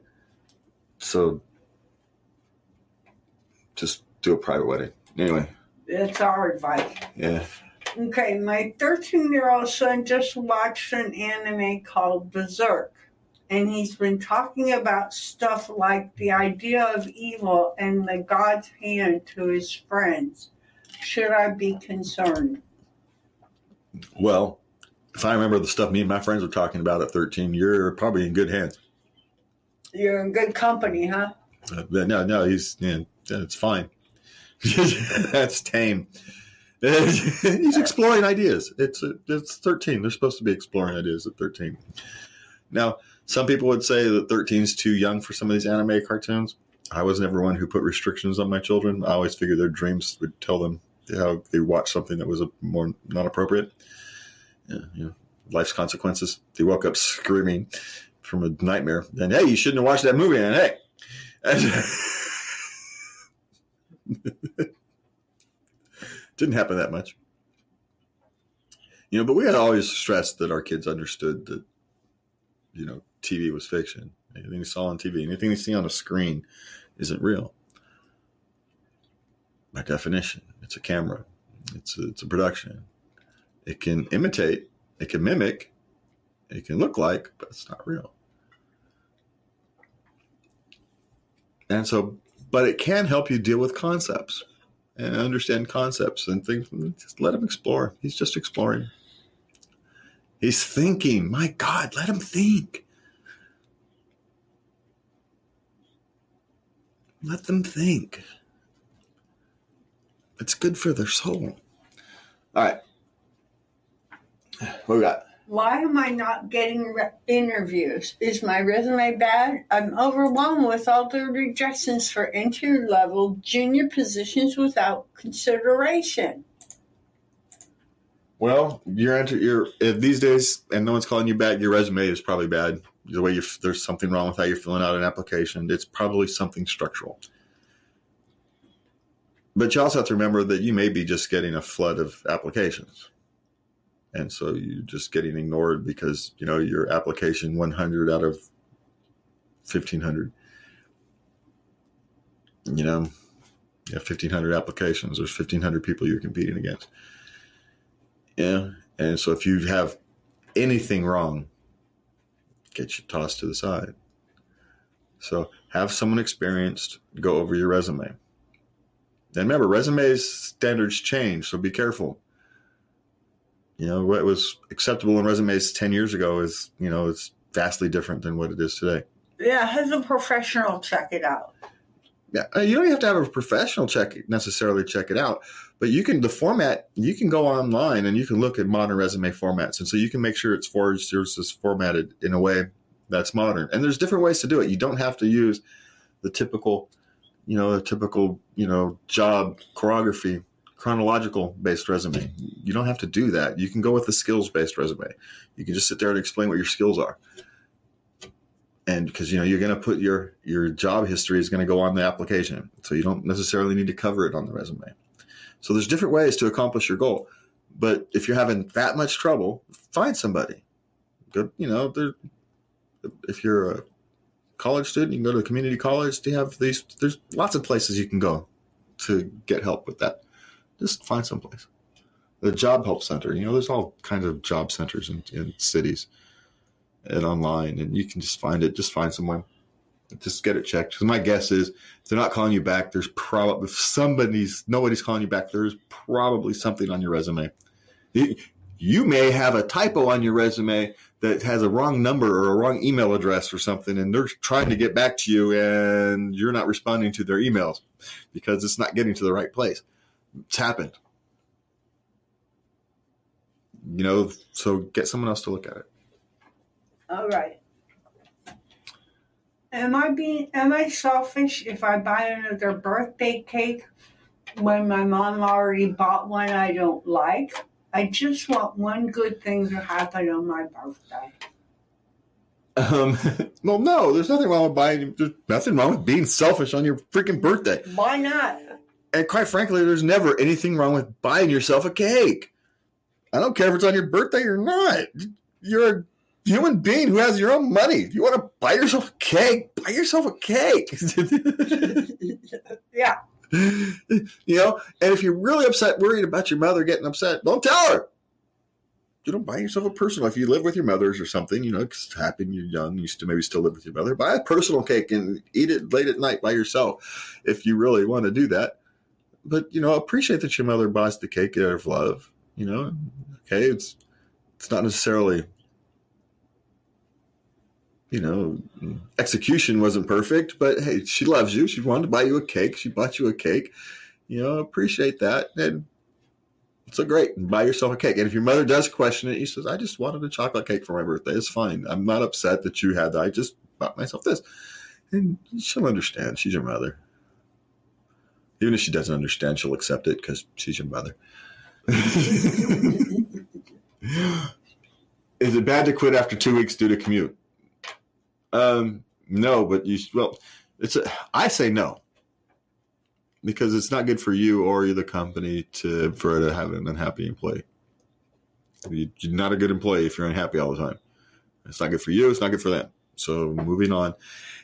So just do a private wedding. Anyway, That's our advice. yeah. Okay, my 13 year old son just watched an anime called Berserk. And he's been talking about stuff like the idea of evil and the God's hand to his friends. Should I be concerned? Well, if I remember the stuff me and my friends were talking about at 13, you're probably in good hands. You're in good company, huh? Uh, no, no, he's, yeah, it's fine. That's tame. he's exploring ideas. It's it's 13. They're supposed to be exploring ideas at 13. Now, some people would say that 13 is too young for some of these anime cartoons. I was never one who put restrictions on my children. I always figured their dreams would tell them how they watched something that was a more not appropriate. Yeah, you know, life's consequences. They woke up screaming from a nightmare. And hey, you shouldn't have watched that movie. And hey, didn't happen that much. You know, but we had always stressed that our kids understood that, you know, TV was fiction. Anything you saw on TV, anything you see on a screen isn't real. By definition, it's a camera. It's a, it's a production. It can imitate, it can mimic, it can look like, but it's not real. And so, but it can help you deal with concepts and understand concepts and things. Just let him explore. He's just exploring. He's thinking. My God, let him think. Let them think. It's good for their soul. All right. What we got? Why am I not getting re- interviews? Is my resume bad? I'm overwhelmed with all the rejections for entry level junior positions without consideration. Well, your enter your these days, and no one's calling you back. Your resume is probably bad. The way you there's something wrong with how you're filling out an application. It's probably something structural. But you also have to remember that you may be just getting a flood of applications, and so you're just getting ignored because you know your application 100 out of 1500. You know, you have 1500 applications. There's 1500 people you're competing against. Yeah. And so if you have anything wrong, get you tossed to the side. So have someone experienced go over your resume. And remember, resumes standards change, so be careful. You know, what was acceptable in resumes 10 years ago is, you know, it's vastly different than what it is today. Yeah, has a professional check it out. Yeah, uh, you don't have to have a professional check necessarily check it out, but you can the format. You can go online and you can look at modern resume formats, and so you can make sure it's for yours is formatted in a way that's modern. And there's different ways to do it. You don't have to use the typical, you know, the typical you know job choreography chronological based resume. You don't have to do that. You can go with the skills based resume. You can just sit there and explain what your skills are. and because you know you're going to put your your job history is going to go on the application so you don't necessarily need to cover it on the resume so there's different ways to accomplish your goal but if you're having that much trouble find somebody good you know if you're a college student you can go to a community college they have these there's lots of places you can go to get help with that just find someplace the job help center you know there's all kinds of job centers in, in cities and online, and you can just find it. Just find someone, just get it checked. Because my guess is, if they're not calling you back, there's probably if somebody's nobody's calling you back. There's probably something on your resume. You may have a typo on your resume that has a wrong number or a wrong email address or something, and they're trying to get back to you, and you're not responding to their emails because it's not getting to the right place. It's happened. You know, so get someone else to look at it. All right. Am I being am I selfish if I buy another birthday cake when my mom already bought one I don't like? I just want one good thing to happen on my birthday. Um, well, no, there's nothing wrong with buying. There's nothing wrong with being selfish on your freaking birthday. Why not? And quite frankly, there's never anything wrong with buying yourself a cake. I don't care if it's on your birthday or not. You're a human being who has your own money. If you want to buy yourself a cake, buy yourself a cake. yeah. You know, and if you're really upset, worried about your mother getting upset, don't tell her. You don't buy yourself a personal. If you live with your mothers or something, you know, it's happened. You're young, you still maybe still live with your mother. Buy a personal cake and eat it late at night by yourself, if you really want to do that. But you know, appreciate that your mother buys the cake out of love. You know, okay, it's it's not necessarily you know, execution wasn't perfect, but hey, she loves you. She wanted to buy you a cake. She bought you a cake. You know, appreciate that. And so great. Buy yourself a cake. And if your mother does question it, he says, I just wanted a chocolate cake for my birthday. It's fine. I'm not upset that you had that. I just bought myself this. And she'll understand. She's your mother. Even if she doesn't understand, she'll accept it because she's your mother. Is it bad to quit after two weeks due to commute? Um, no, but you well, it's a, I say no because it's not good for you or the company to for to have an unhappy employee. You're not a good employee if you're unhappy all the time. It's not good for you. It's not good for them. So moving on.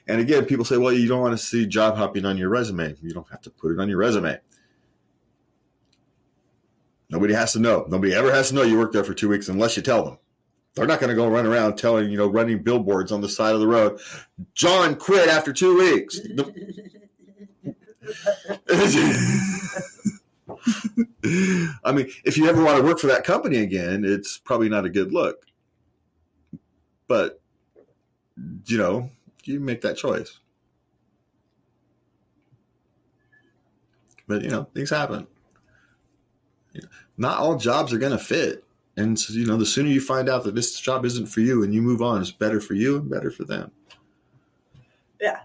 And again, people say, well, you don't want to see job hopping on your resume. You don't have to put it on your resume. Nobody has to know. Nobody ever has to know you worked there for two weeks unless you tell them. They're not going to go run around telling, you know, running billboards on the side of the road. John quit after two weeks. I mean, if you ever want to work for that company again, it's probably not a good look. But, you know, you make that choice. But, you know, things happen. Not all jobs are going to fit. And so, you know, the sooner you find out that this job isn't for you and you move on, it's better for you and better for them. Yeah.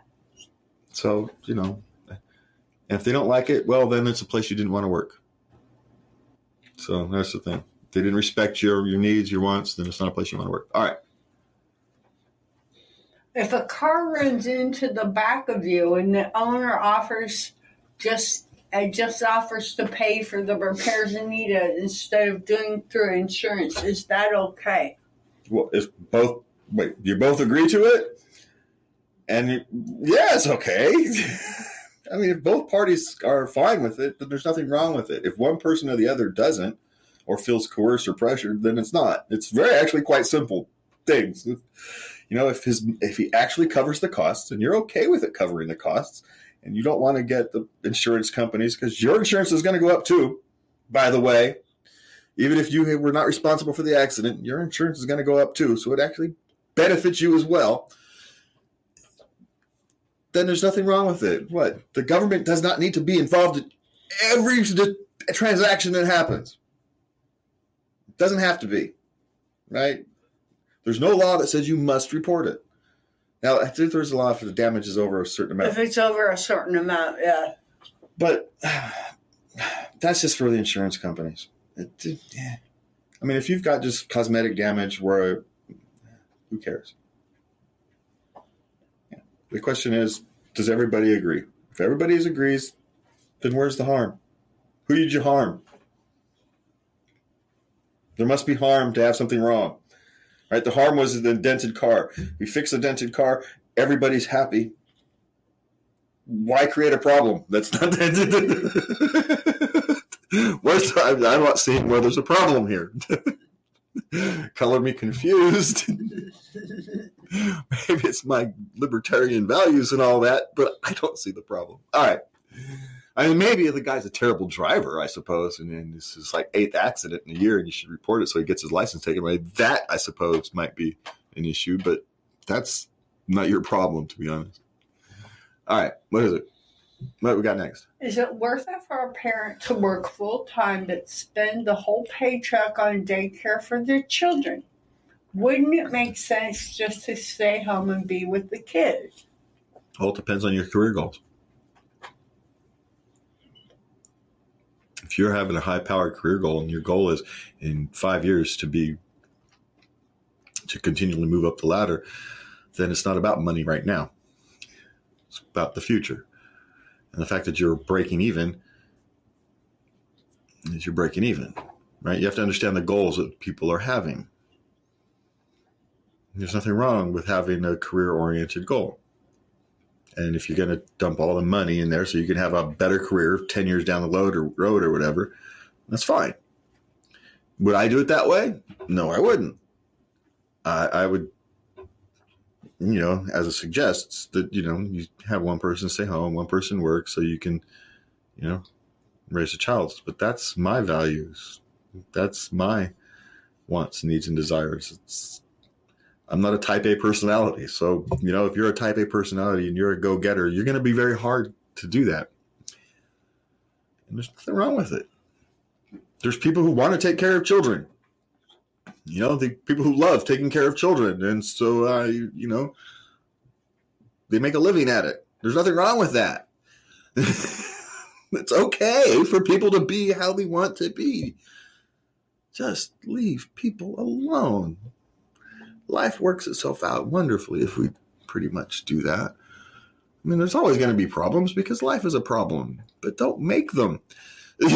So, you know, if they don't like it, well, then it's a place you didn't want to work. So that's the thing. If they didn't respect your your needs, your wants, then it's not a place you want to work. All right. If a car runs into the back of you and the owner offers just it just offers to pay for the repairs needed uh, instead of doing through insurance. Is that okay? Well, if both wait, you both agree to it, and yeah, it's okay. I mean, if both parties are fine with it, then there's nothing wrong with it. If one person or the other doesn't, or feels coerced or pressured, then it's not. It's very actually quite simple things. You know, if his if he actually covers the costs, and you're okay with it covering the costs, and you don't want to get the insurance companies because your insurance is going to go up too. By the way, even if you were not responsible for the accident, your insurance is going to go up too. So it actually benefits you as well. Then there's nothing wrong with it. What the government does not need to be involved in every transaction that happens. It doesn't have to be, right? There's no law that says you must report it. Now, I think there's a law for the damages over a certain amount. If it's over a certain amount, yeah. But that's just for the insurance companies. It, yeah. I mean, if you've got just cosmetic damage where, who cares? The question is, does everybody agree? If everybody agrees, then where's the harm? Who did you harm? There must be harm to have something wrong. Right? The harm was the dented car. We fix the dented car, everybody's happy. Why create a problem that's not dented? Where's the, I'm not seeing where there's a problem here. Color me confused. Maybe it's my libertarian values and all that, but I don't see the problem. All right. I mean, maybe the guy's a terrible driver, I suppose, and then this is like eighth accident in a year, and you should report it so he gets his license taken away. That I suppose might be an issue, but that's not your problem, to be honest. All right, what is it? What we got next? Is it worth it for a parent to work full time but spend the whole paycheck on daycare for their children? Wouldn't it make sense just to stay home and be with the kids? Well, it depends on your career goals. If you're having a high powered career goal and your goal is in five years to be to continually move up the ladder, then it's not about money right now. It's about the future. And the fact that you're breaking even is you're breaking even, right? You have to understand the goals that people are having. There's nothing wrong with having a career oriented goal. And if you're going to dump all the money in there so you can have a better career 10 years down the road or, road or whatever, that's fine. Would I do it that way? No, I wouldn't. I, I would, you know, as it suggests that, you know, you have one person stay home, one person work so you can, you know, raise a child. But that's my values. That's my wants, needs, and desires. It's I'm not a type A personality. So, you know, if you're a type A personality and you're a go getter, you're going to be very hard to do that. And there's nothing wrong with it. There's people who want to take care of children. You know, the people who love taking care of children. And so, uh, you, you know, they make a living at it. There's nothing wrong with that. it's okay for people to be how they want to be. Just leave people alone life works itself out wonderfully if we pretty much do that. I mean, there's always going to be problems because life is a problem, but don't make them.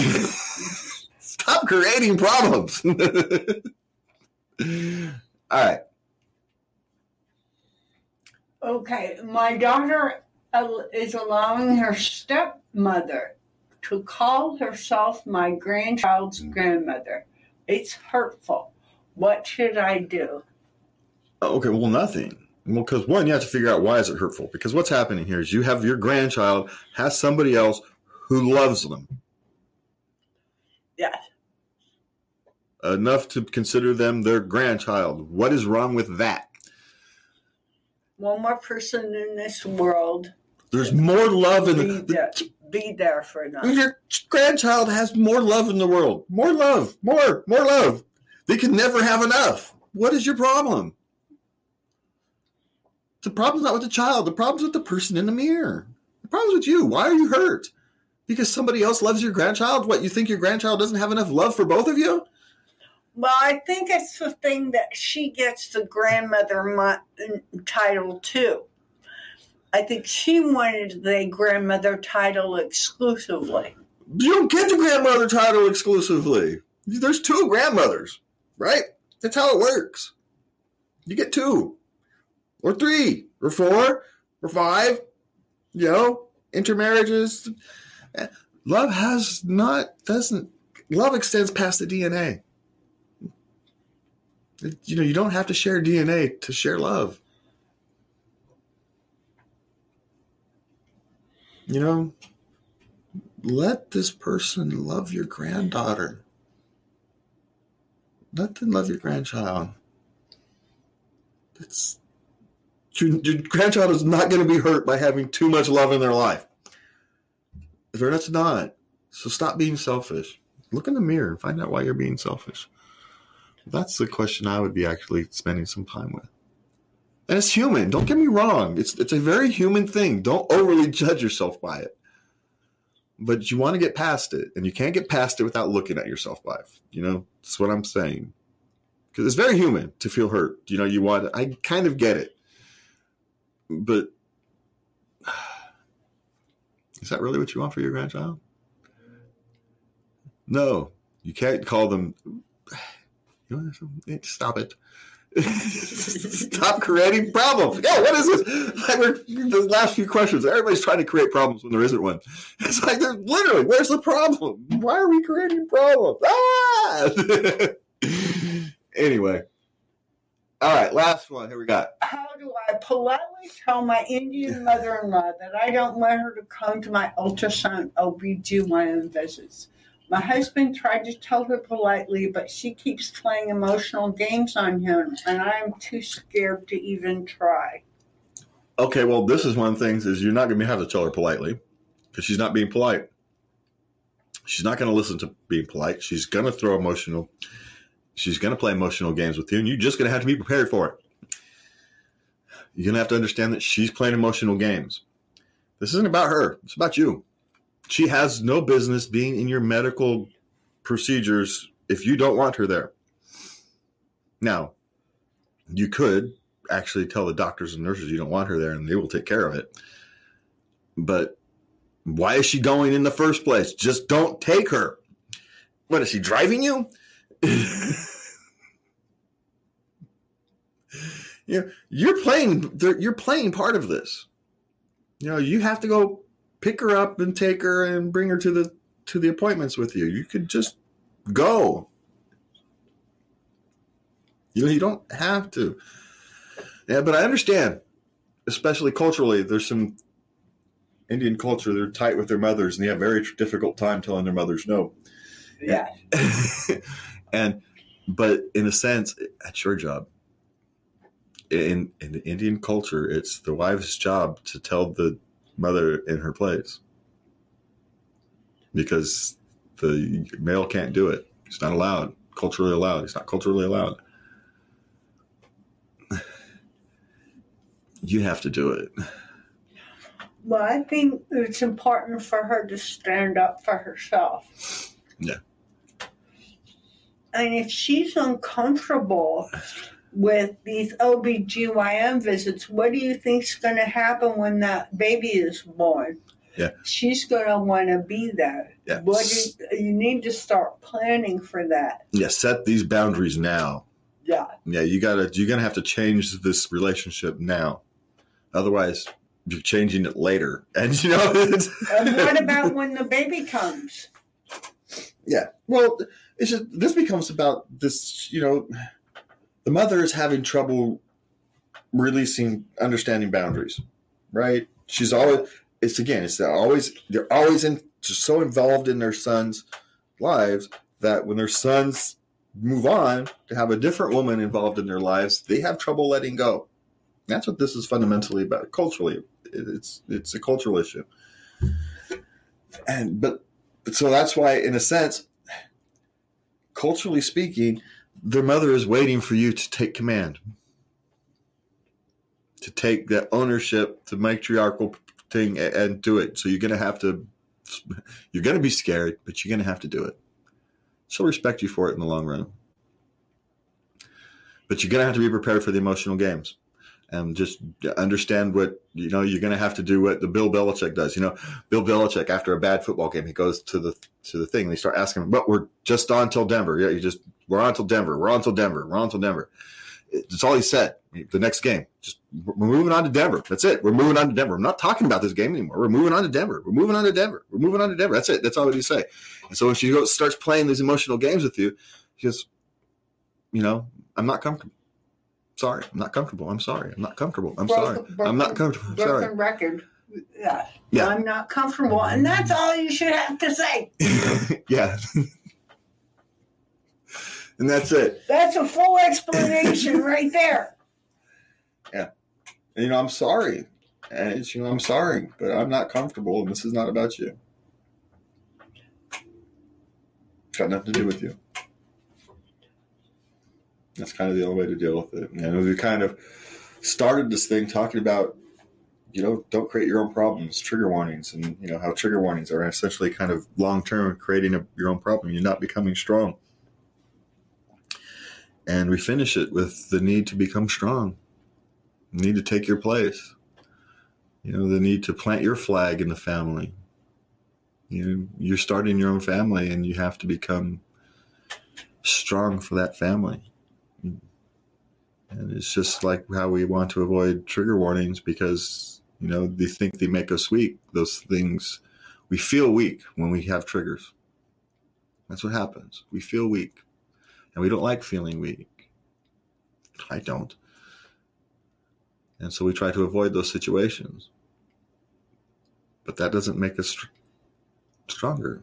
Stop creating problems. All right. Okay, my daughter uh, is allowing her stepmother to call herself my grandchild's grandmother. It's hurtful. What should I do? Oh, okay, well, nothing. Well, because one, you have to figure out why is it hurtful. Because what's happening here is you have your grandchild has somebody else who loves them. Yes. Enough to consider them their grandchild. What is wrong with that? One more person in this world. There's more love in the. There, be there for them. Your grandchild has more love in the world. More love. More. More love. They can never have enough. What is your problem? The problem's not with the child. The problem's with the person in the mirror. The problem's with you. Why are you hurt? Because somebody else loves your grandchild? What, you think your grandchild doesn't have enough love for both of you? Well, I think it's the thing that she gets the grandmother title too. I think she wanted the grandmother title exclusively. You don't get the grandmother title exclusively. There's two grandmothers, right? That's how it works. You get two or three or four or five, you know, intermarriages. Love has not, doesn't, love extends past the DNA. You know, you don't have to share DNA to share love. You know, let this person love your granddaughter. Let them love your grandchild. It's your, your grandchild is not going to be hurt by having too much love in their life. They're not not. So stop being selfish. Look in the mirror and find out why you're being selfish. That's the question I would be actually spending some time with. And it's human. Don't get me wrong. It's it's a very human thing. Don't overly judge yourself by it. But you want to get past it, and you can't get past it without looking at yourself by it. You know, that's what I'm saying. Because it's very human to feel hurt. You know, you want. I kind of get it but Is that really what you want for your grandchild? No, you can't call them. You stop it. Stop creating problems. Yeah, what is this? Like the last few questions, everybody's trying to create problems when there isn't one. It's like, literally, where's the problem? Why are we creating problems? Ah! anyway. All right, last one. Here we got. How do I politely tell my Indian mother in law that I don't want her to come to my ultrasound oh, OBGYN visits? My husband tried to tell her politely, but she keeps playing emotional games on him, and I'm too scared to even try. Okay, well, this is one of the things is you're not going to have to tell her politely because she's not being polite. She's not going to listen to being polite. She's going to throw emotional. She's going to play emotional games with you, and you're just going to have to be prepared for it. You're going to have to understand that she's playing emotional games. This isn't about her. It's about you she has no business being in your medical procedures if you don't want her there. Now, you could actually tell the doctors and nurses you don't want her there and they will take care of it. But why is she going in the first place? Just don't take her. What is she driving you? you know, you're playing you're playing part of this. You know, you have to go pick her up and take her and bring her to the to the appointments with you. You could just go. You know, you don't have to. Yeah, but I understand, especially culturally. There's some Indian culture; they're tight with their mothers, and they have a very difficult time telling their mothers no. Yeah. and, but in a sense, that's your job. In in the Indian culture, it's the wife's job to tell the mother in her place because the male can't do it. He's not allowed, culturally allowed. He's not culturally allowed. You have to do it. Well, I think it's important for her to stand up for herself. Yeah. And if she's uncomfortable with these OBGYN visits, what do you think's going to happen when that baby is born? Yeah. She's going to want to be there. Yeah. What do, you need to start planning for that. Yeah, set these boundaries now. Yeah. Yeah, you got to you're going to have to change this relationship now. Otherwise, you're changing it later. And you know And what about when the baby comes? Yeah. Well, it's just this becomes about this, you know, the mother is having trouble releasing understanding boundaries right? She's always it's again it's always they're always in just so involved in their sons lives that when their sons move on to have a different woman involved in their lives they have trouble letting go. That's what this is fundamentally about culturally. It's it's a cultural issue. And but so that's why in a sense culturally speaking their mother is waiting for you to take command, to take that ownership, the matriarchal thing, and do it. So you're going to have to, you're going to be scared, but you're going to have to do it. She'll respect you for it in the long run. But you're going to have to be prepared for the emotional games and just understand what you know you're going to have to do what the Bill Belichick does. You know, Bill Belichick after a bad football game, he goes to the to the thing. They start asking him, "But we're just on till Denver. Yeah, you just we're on till Denver. We're on till Denver. We're on till Denver." That's all he said. The next game, just we're moving on to Denver. That's it. We're moving on to Denver. I'm not talking about this game anymore. We're moving on to Denver. We're moving on to Denver. We're moving on to Denver. That's it. That's all he say. And so when she goes, starts playing these emotional games with you, she goes, "You know, I'm not comfortable." Sorry, I'm not comfortable. I'm sorry. I'm not comfortable. I'm broken, sorry. Broken, I'm not comfortable. I'm broken sorry. record. Yeah. yeah. I'm not comfortable. And that's mm-hmm. all you should have to say. yeah. and that's it. That's a full explanation right there. Yeah. And, you know, I'm sorry. And it's, you know, I'm sorry, but I'm not comfortable and this is not about you. It's got nothing to do with you. That's kind of the only way to deal with it. And we kind of started this thing talking about, you know, don't create your own problems, trigger warnings, and you know how trigger warnings are essentially kind of long term creating a, your own problem. You're not becoming strong. And we finish it with the need to become strong, need to take your place. You know, the need to plant your flag in the family. You know, you're starting your own family and you have to become strong for that family. And it's just like how we want to avoid trigger warnings because, you know, they think they make us weak. Those things, we feel weak when we have triggers. That's what happens. We feel weak. And we don't like feeling weak. I don't. And so we try to avoid those situations. But that doesn't make us str- stronger.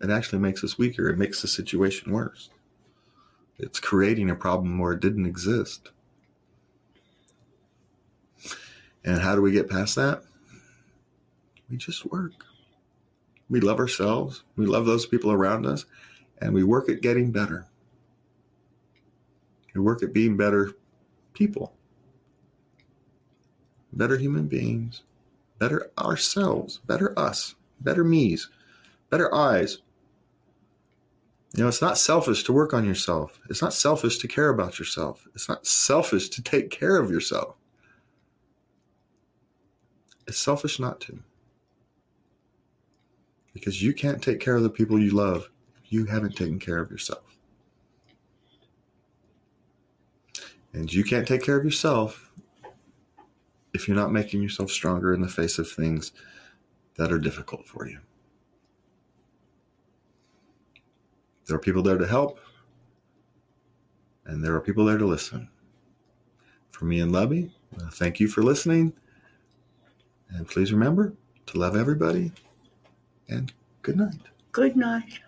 It actually makes us weaker. It makes the situation worse. It's creating a problem where it didn't exist. And how do we get past that? We just work. We love ourselves. We love those people around us. And we work at getting better. We work at being better people, better human beings, better ourselves, better us, better me's, better eyes, you know, it's not selfish to work on yourself. It's not selfish to care about yourself. It's not selfish to take care of yourself. It's selfish not to. Because you can't take care of the people you love if you haven't taken care of yourself. And you can't take care of yourself if you're not making yourself stronger in the face of things that are difficult for you. There are people there to help, and there are people there to listen. For me and Lubby, uh, thank you for listening. And please remember to love everybody, and good night. Good night.